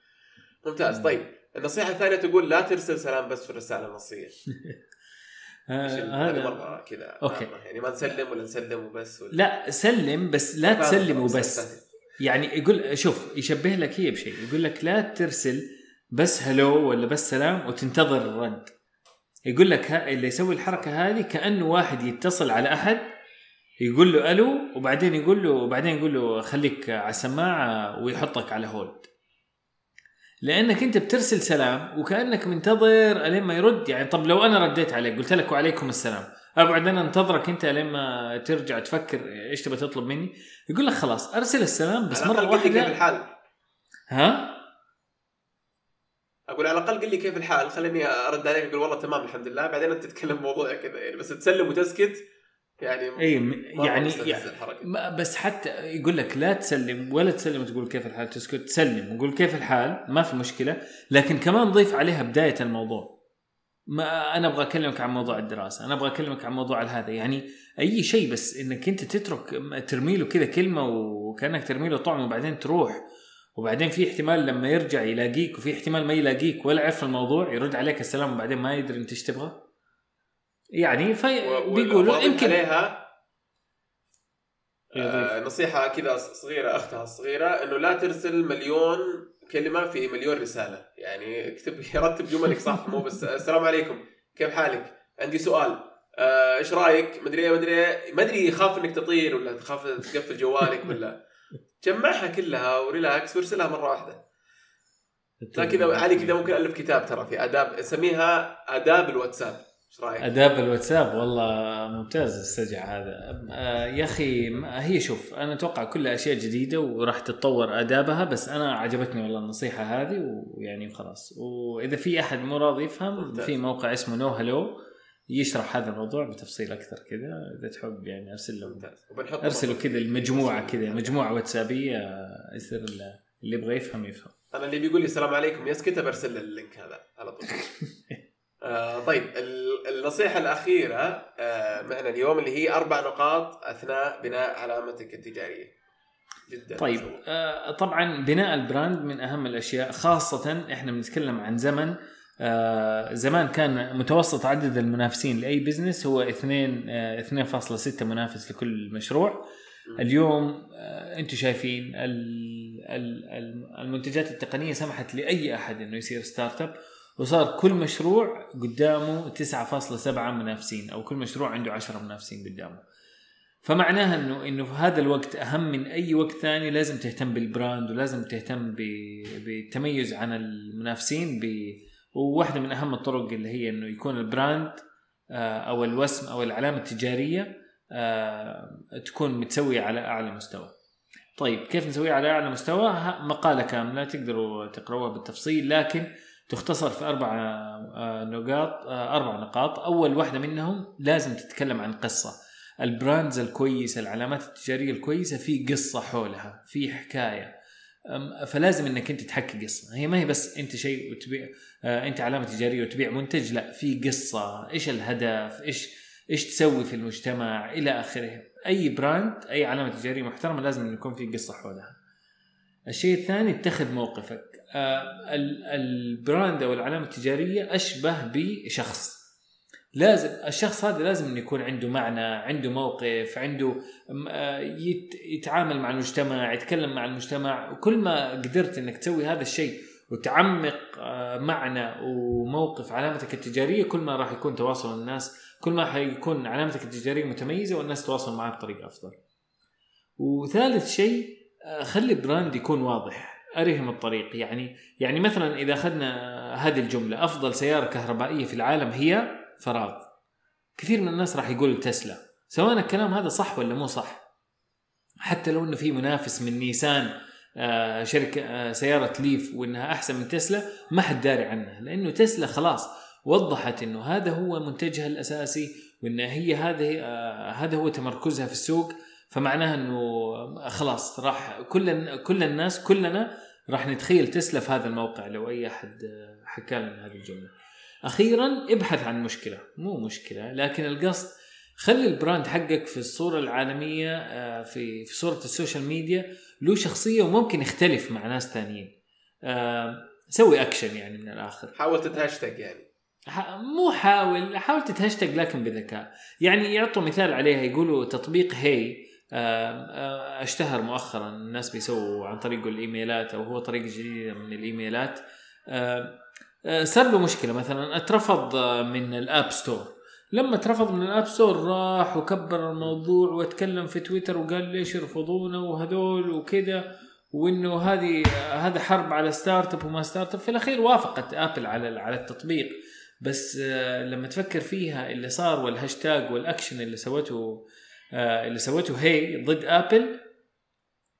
S1: ممتاز. طيب النصيحة الثانية تقول لا ترسل سلام بس في الرسالة النصية.
S2: آه
S1: هذا مرة كذا. عامة. يعني ما نسلم ولا نسلم وبس ولا
S2: لا سلم بس لا تسلم
S1: بس-
S2: وبس يعني يقول شوف يشبه لك هي بشيء. يقول لك لا ترسل بس هلو ولا بس سلام وتنتظر الرد. يقول لك اللي يسوي الحركة هذه كانه واحد يتصل على أحد يقول له ألو وبعدين يقول له وبعدين يقول له خليك على السماعة ويحطك على هولد لأنك أنت بترسل سلام وكأنك منتظر الين ما يرد. يعني طب لو أنا رديت عليك قلت لك وعليكم السلام ابعد أنا أنتظرك أنت لين ما ترجع تفكر إيش تبغى تطلب مني. يقول لك خلاص أرسل السلام بس
S1: مرة لي كيف
S2: واحدة
S1: الحال.
S2: ها؟
S1: أقول على الأقل قل لي كيف الحال. خليني أرد عليك أقول والله تمام الحمد لله. بعدين أنت تتكلم موضوع كذا يعني بس تسلم وتسكت. يعني
S2: اي يعني, يعني بس حتى يقول لك لا تسلم ولا تسلم وتقول كيف الحال تسكت تسلم وقول كيف الحال ما في مشكلة. لكن كمان ضيف عليها بداية الموضوع. ما أنا أبغى أكلمك عن موضوع الدراسة أنا أبغى أكلمك عن موضوع هذا. يعني أي شيء بس إنك أنت تترك ترمي له كذا كلمة وكأنك ترمي له طعم وبعدين تروح. وبعدين في احتمال لما يرجع يلاقيك وفي احتمال ما يلاقيك ولا يعرف الموضوع يرد عليك السلام وبعدين ما يدري إنت إيش تبغى. يعني في
S1: و-
S2: بيقولوا يمكن
S1: عليها. آه نصيحة كذا صغيرة أختها الصغيرة إنه لا ترسل مليون كلمه في مليون رسالة. يعني اكتب رتب جملك صح مو بس السلام عليكم. كيف حالك؟ عندي سؤال. آه، إيش رأيك؟ مدري إيه مدري إيه ما أدري يخاف إنك تطير ولا تخاف تقفل جوالك ولا. جمعها كلها وريلاكس وارسلها مرة واحدة. كذا علي كذا ممكن ألف كتاب ترى في آداب أسميها آداب الواتساب. إيش رأيك؟
S2: أداب الواتساب والله ممتاز السجع هذا. آه، يا أخي هي شوف أنا أتوقع كلها أشياء جديدة وراح تتطور أدابها بس أنا عجبتني والله النصيحة هذه ويعني خلاص. وإذا في أحد مو راضي يفهم. في موقع اسمه no hello يشرح هذا الموضوع بتفصيل أكثر كذا إذا تحب يعني أرسل له
S1: برضو
S2: كذا
S1: المجموعة
S2: كذا مجموعة واتسابية يصير ال- اللي يبغى يفهم يفهم.
S1: أنا اللي بيقول لي السلام عليكم يسكت برسل له ال link هذا على طول. آه طيب ال- النصيحة الأخيرة آه معنا اليوم اللي هي أربع نقاط أثناء بناء علامتك التجارية جدا
S2: طيب. آه طبعا بناء ال brand من أهم الأشياء خاصة إحنا بنتكلم عن زمن آه زمان كان متوسط عدد المنافسين لأي business هو 2 آه 2.6 منافس لكل مشروع. اليوم آه أنتم شايفين ال- ال- ال- المنتجات التقنية سمحت لأي أحد إنه يصير startup وصار كل مشروع قدامه 9.7 منافسين أو كل مشروع عنده 10 منافسين قدامه فمعناها إنه إنه في هذا الوقت أهم من أي وقت ثاني لازم تهتم بال brand ولازم تهتم بالتميز عن المنافسين ب وواحدة من أهم الطرق اللي هي إنه يكون ال brand آه، أو الوسم أو العلامة التجارية آه، تكون متسوية على أعلى مستوى. طيب كيف نسويها على أعلى مستوى؟ مقالة كاملة تقدروا تقروها بالتفصيل لكن تختصر في أربع آه، نقاط آه، أربع نقاط، أول واحدة منهم لازم تتكلم عن قصة. ال brands الكويسة العلامات التجارية الكويسة في قصة حولها في حكاية. فلازم إنك أنت تحكي قصة. هي ما هي بس أنت شيء وتبيع آه، أنت علامة تجارية وتبيع منتج لا في قصة. إيش الهدف؟ إيش إيش تسوي في المجتمع؟ إلى آخره. أي brand أي علامة تجارية محترمة لازم يكون في قصة حولها. الشيء الثاني اتخذ موقفك. آه، ال brand أو العلامة التجارية أشبه بشخص. لازم الشخص هذا لازم إنه يكون عنده معنى عنده موقف عنده آه، يت- يتعامل مع المجتمع يتكلم مع المجتمع. وكل ما قدرت إنك تسوي هذا الشيء وتعمق آه، معنى وموقف علامتك التجارية كل ما راح يكون تواصل الناس كل ما حيكون علامتك التجارية متميزة والناس تتواصل معك بطريقة أفضل. وثالث شيء آه، خلي براند يكون واضح. أرهم الطريق. يعني يعني مثلا إذا أخذنا هذه الجملة أفضل سيارة كهربائية في العالم هي فراغ. كثير من الناس راح يقول تسلا. سواء الكلام هذا صح ولا مو صح. حتى لو إنه في منافس من نيسان آه، شركة آه، سيارة ليف وإنها أحسن من تسلا ما حد داري عنها. لأنه تسلا خلاص وضحت إنه هذا هو منتجها الأساسي وإن هي هذه آه، هذا هو تمركزها في السوق. فمعناها إنه خلاص راح كل كل الناس كلنا راح نتخيل تسلا في هذا الموقع لو أي أحد آه، حكى لنا هذه الجملة. أخيرا ابحث عن مشكلة مو مشكلة لكن القصد خلي ال brand حقك في الصورة العالمية آه، في في صورة ال social media له شخصية وممكن يختلف مع ناس ثانيين. سوي أكشن يعني من الآخر.
S1: حاول تتهشتق يعني
S2: مو حاول حاول تتهشتق لكن بذكاء يعني يعطوا مثال عليها يقولوا تطبيق Hey اشتهر مؤخرا الناس بيسووا عن طريقه الإيميلات أو هو طريقه جديده من الإيميلات. صار له مشكلة مثلا اترفض من ال App Store. لما اترفض من ال App Store راح وكبر الموضوع واتكلم في تويتر وقال ليش يرفضونا وهذول وكذا وإنه هذه هذا حرب على startup وما startup. في الأخير وافقت أبل على على التطبيق. بس لما تفكر فيها اللي صار والهاشتاج والأكشن اللي سوته اللي سوته Hey ضد آبل.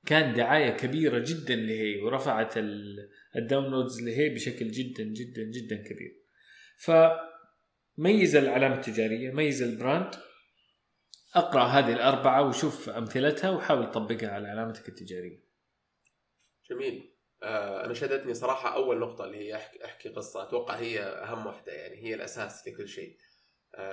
S2: كان دعاية كبيرة جدا ل Hey ورفعت ال- ال downloads ل Hey بشكل جدا جدا جدا كبير. فميز العلامة التجارية ميز ال brand. أقرأ هذه الأربعة وشوف أمثلتها وحاول تطبقها على علامتك التجارية.
S1: جميل. آه أنا شدتني صراحة أول نقطة اللي هي أحكي, قصة. أتوقع هي أهم واحدة يعني هي الأساس لكل شيء. آه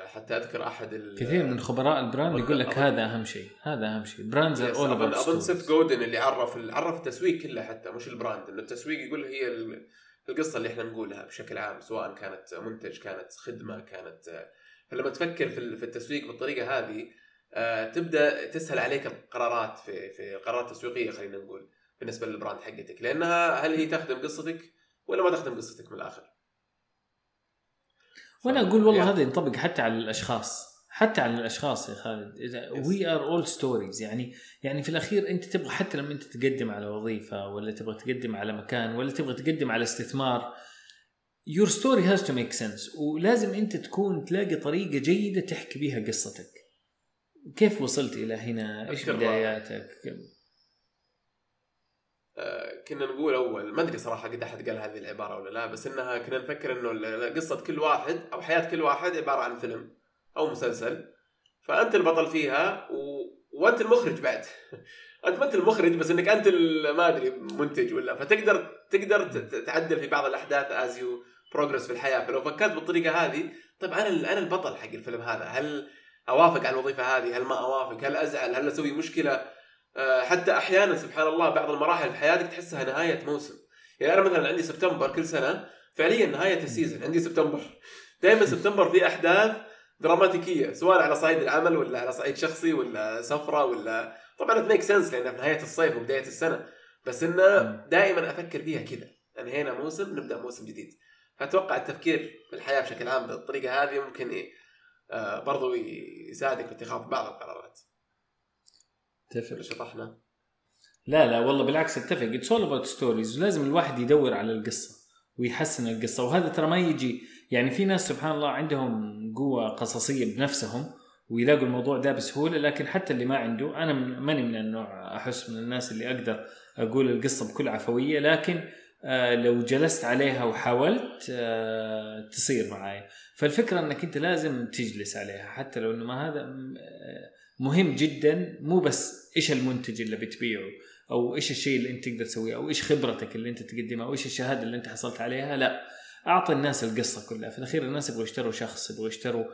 S1: حتى أذكر أحد ال-
S2: كثير من خبراء ال brand يقول لك هذا أهم شيء هذا أهم شيء. brands
S1: are
S2: all
S1: أظن أظن
S2: about
S1: سيث جودن اللي عرف عرف التسويق كله حتى مش ال brand إنه التسويق يقول هي ال- القصة اللي إحنا نقولها بشكل عام سواء كانت منتج كانت خدمة كانت آه، فلما تفكر في التسويق بالطريقة هذه آه، تبدأ تسهل عليك القرارات في في القرارات التسويقية خلينا نقول بالنسبة لل brand حقتك. لأنها هل هي تخدم قصتك ولا ما تخدم قصتك من الآخر؟
S2: وأنا أقول والله. هذا ينطبق حتى على الأشخاص. حتى على الأشخاص يا خالد.
S1: إذا.
S2: we are all stories يعني يعني في الأخير أنت تبغى حتى لما أنت تقدم على وظيفة ولا تبغى تقدم على مكان ولا تبغى تقدم على استثمار your story has to make sense. ولازم أنت تكون تلاقي طريقة جيدة تحكي بيها قصتك. كيف وصلت إلى هنا؟
S1: إيش
S2: بداياتك؟
S1: كنا نقول أول ما أدري صراحة قد أحد قال هذه العبارة ولا لا بس إنها كنا نفكر إنه قصة كل واحد أو حياة كل واحد عبارة عن فيلم أو مسلسل. فأنت البطل فيها و... وأنت المخرج بعد. أنت ما أنت المخرج بس إنك أنت ما أدري منتج ولا. فتقدر تقدر تعدل في بعض الأحداث as you progress في الحياة. فلو فكرت بالطريقة هذه طيب أنا أنا البطل حق الفيلم هذا. هل أوافق على الوظيفة هذه؟ هل ما أوافق؟ هل أزعل؟ هل أسوي مشكلة؟ آه، حتى أحيانا سبحان الله بعض المراحل في حياتك تحسها نهاية موسم. يعني أنا مثلا عندي سبتمبر كل سنة فعليا نهاية ال season عندي سبتمبر. دائما سبتمبر في أحداث دراماتيكية سواء على صعيد العمل ولا على صعيد شخصي ولا سفرة ولا طبعا make sense لأنها في نهاية الصيف وبداية السنة. بس انه. دائما أفكر فيها كذا. انهينا موسم نبدأ موسم جديد. فأتوقع التفكير في الحياة بشكل عام بالطريقة هذه ممكن إيه آه برضو يساعدك في اتخاذ بعض القرارات.
S2: تفرق
S1: شطحنا
S2: لا لا والله بالعكس اتفق. it's all about stories ولازم الواحد يدور على القصة ويحسن القصة. وهذا ترى ما يجي يعني في ناس سبحان الله عندهم قوة قصصية بنفسهم ويلاقوا الموضوع ده بسهولة لكن حتى اللي ما عنده أنا ماني من النوع أحس من الناس اللي أقدر أقول القصة بكل عفوية لكن آه لو جلست عليها وحاولت آه تصير معايا. فالفكرة إنك أنت لازم تجلس عليها حتى لو إنه ما هذا آه، مهم جدا مو بس إيش المنتج اللي بتبيعه أو إيش الشيء اللي أنت تقدر تسويه أو إيش خبرتك اللي أنت تقدمها أو إيش الشهادة اللي أنت حصلت عليها لا. أعطي الناس القصة كلها. في الأخير الناس يبغوا يشتروا شخص يبغوا يشتروا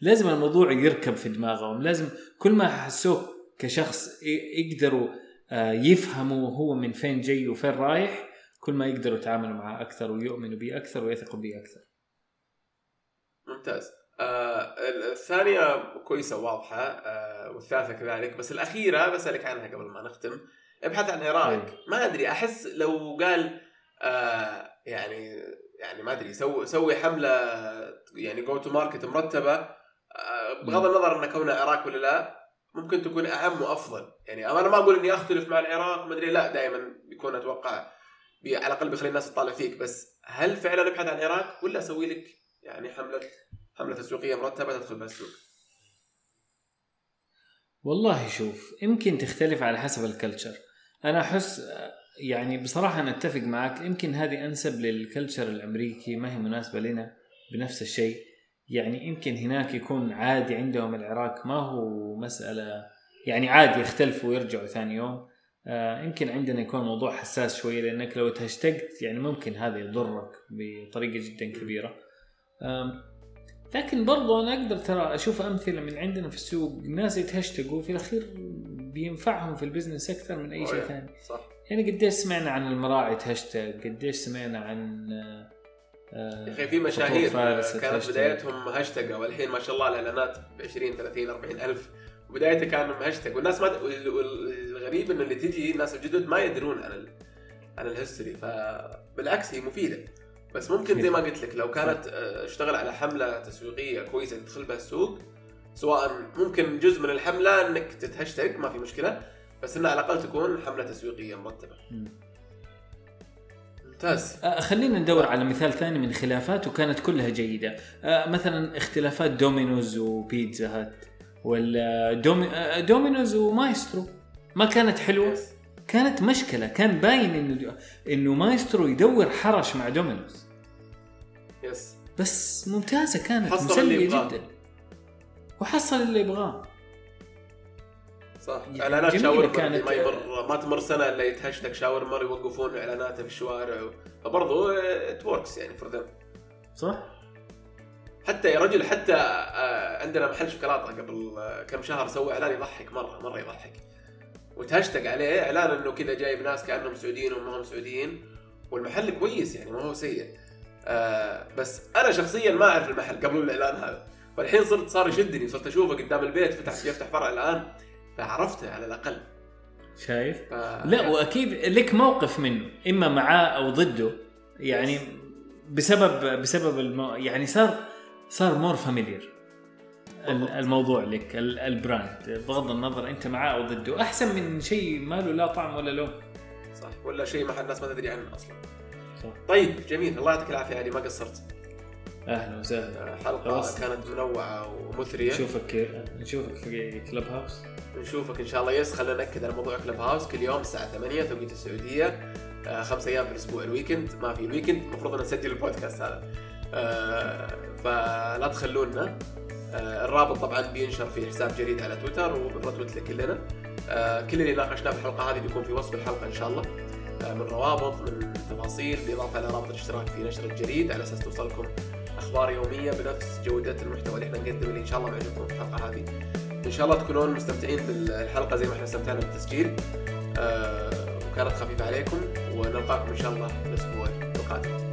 S2: لازم الموضوع يركب في دماغهم. لازم كل ما حسوك كشخص يقدروا آه، يفهموا هو من فين جاي وفين رايح كل ما يقدروا يتعاملوا معه أكثر ويؤمنوا به أكثر ويثقوا به أكثر.
S1: ممتاز. آه الثانية كويسة وواضحة آه والثالثة كذلك بس الأخيرة بسألك عنها قبل ما نختم. ابحث عن عراك
S2: إيه.
S1: ما أدري أحس لو قال آه يعني يعني ما أدري سوي سوي حملة يعني go to market مرتبة آه بغض النظر أن كونها عراك ولا لا ممكن تكون أهم وأفضل. يعني أنا ما أقول إني أختلف مع العراك ما أدري لا دائما بيكون أتوقع بي على الأقل بيخلي الناس تطالع فيك. بس هل فعلا ابحث عن العراك ولا أسوي لك يعني حملة؟ حملة تسويقية مرتبة تدخل بها السوق.
S2: والله شوف يمكن تختلف على حسب الكلتشر أنا أحس يعني بصراحة أنا أتفق معك يمكن هذه أنسب للكلتشر الأمريكي ما هي مناسبة لنا بنفس الشيء. يعني يمكن هناك يكون عادي عندهم العراق ما هو مسألة يعني عادي يختلفوا ويرجعوا ثاني يوم. آه يمكن عندنا يكون موضوع حساس شوية لأنك لو تهشتقت يعني ممكن هذا يضرك بطريقة جدا كبيرة. آم، لكن برضو أنا أقدر ترى أشوف أمثلة من عندنا في السوق ناس يتهشتقوا في الأخير بينفعهم في ال business أكثر من أي شيء. ثاني.
S1: صح.
S2: يعني قديش سمعنا عن المراعي تهشتق قديش سمعنا عن آه،
S1: يا أخي في مشاهير كانت. بدايتهم هاشتاج والحين ما شاء الله الإعلانات ب 20 30 40 ألف. بدايته كان هاشتاج والناس ما وال- والغريب إنه اللي تجي الناس الجدد ما يدرون عن ال... عن ال history فبالعكس هي مفيدة. بس ممكن زي ما قلت لك لو كانت آه، اشتغل على حملة تسويقية كويسة تدخل بها السوق سواء ممكن جزء من الحملة إنك تتهشتق ما في مشكلة بس انها على الأقل تكون حملة تسويقية مرتبة.
S2: مم.
S1: ممتاز.
S2: آه، خلينا ندور على مثال ثاني من خلافات وكانت كلها جيدة. آه، مثلا اختلافات دومينوز وبيتزا هات ولا دومي... دومينوز ومايسترو. ما كانت حلوة؟
S1: yes.
S2: كانت مشكلة. كان باين إنه إنه مايسترو يدور حرش مع دومينوز.
S1: yes.
S2: بس ممتازة كانت
S1: حصل اللي
S2: مسلية
S1: يبغاه.
S2: جدا. وحصل اللي يبغاه.
S1: صح.
S2: يعني إعلانات
S1: شاورمر
S2: كانت.
S1: ما يمر ما تمر سنة إلا يتهشتق شاورمر يوقفون إعلاناته في الشوارع. فبرضه it works يعني for them
S2: صح؟
S1: حتى يا رجل حتى آه، عندنا محل شوكولاتة قبل آه، كم شهر سوى إعلان يضحك مرة مرة يضحك. وتهاشتاج عليه إعلان إنه كذا جايب ناس كأنهم سعوديين وما هم سعوديين. والمحل كويس يعني ما هو سيء. آه بس أنا شخصيا ما أعرف المحل قبل الإعلان هذا. والحين صرت صار يشدني صرت أشوفه قدام البيت فتح يفتح فرع الآن فعرفته على الأقل.
S2: شايف؟
S1: ف...
S2: لا وأكيد لك موقف منه إما معاه أو ضده. يعني. بسبب بسبب المو... يعني صار صار more familiar
S1: بالضبط.
S2: الموضوع لك ال- ال brand بغض النظر أنت معاه أو ضده. أحسن من شيء ما له لا طعم ولا لون.
S1: صح ولا شيء ما الناس ما تدري عنه
S2: أصلا.
S1: طيب جميل. الله يعطيك العافية علي ما قصرت.
S2: أهلا وسهلا.
S1: آه،
S2: حلقة.
S1: كانت منوعة ومثرية.
S2: نشوفك نشوفك في كلب هاوس
S1: نشوفك إن شاء الله. yes خلينا نأكد على موضوع Clubhouse كل يوم الساعة 8 توقيت السعودية. آه خمس أيام في الأسبوع ال weekend ما في ال weekend المفروض ان نسجل البودكاست هذا. آه فلا تخلونا. آه الرابط طبعا بينشر في حساب جريد على تويتر وبن retweet لكلنا كل اللي ناقشناه في الحلقة هذه بيكون في وصف الحلقة إن شاء الله. آه من روابط من تفاصيل بالاضافه إلى رابط الاشتراك في نشر الجريد على أساس توصلكم أخبار يومية بنفس جودة المحتوى اللي إحنا نقدمه اللي إن شاء الله معجبكم في الحلقة هذه. إن شاء الله تكونون مستمتعين بالحلقة زي ما إحنا استمتعنا بالتسجيل. آه وكانت خفيفة عليكم ونلقاكم إن شاء الله الأسبوع القادم.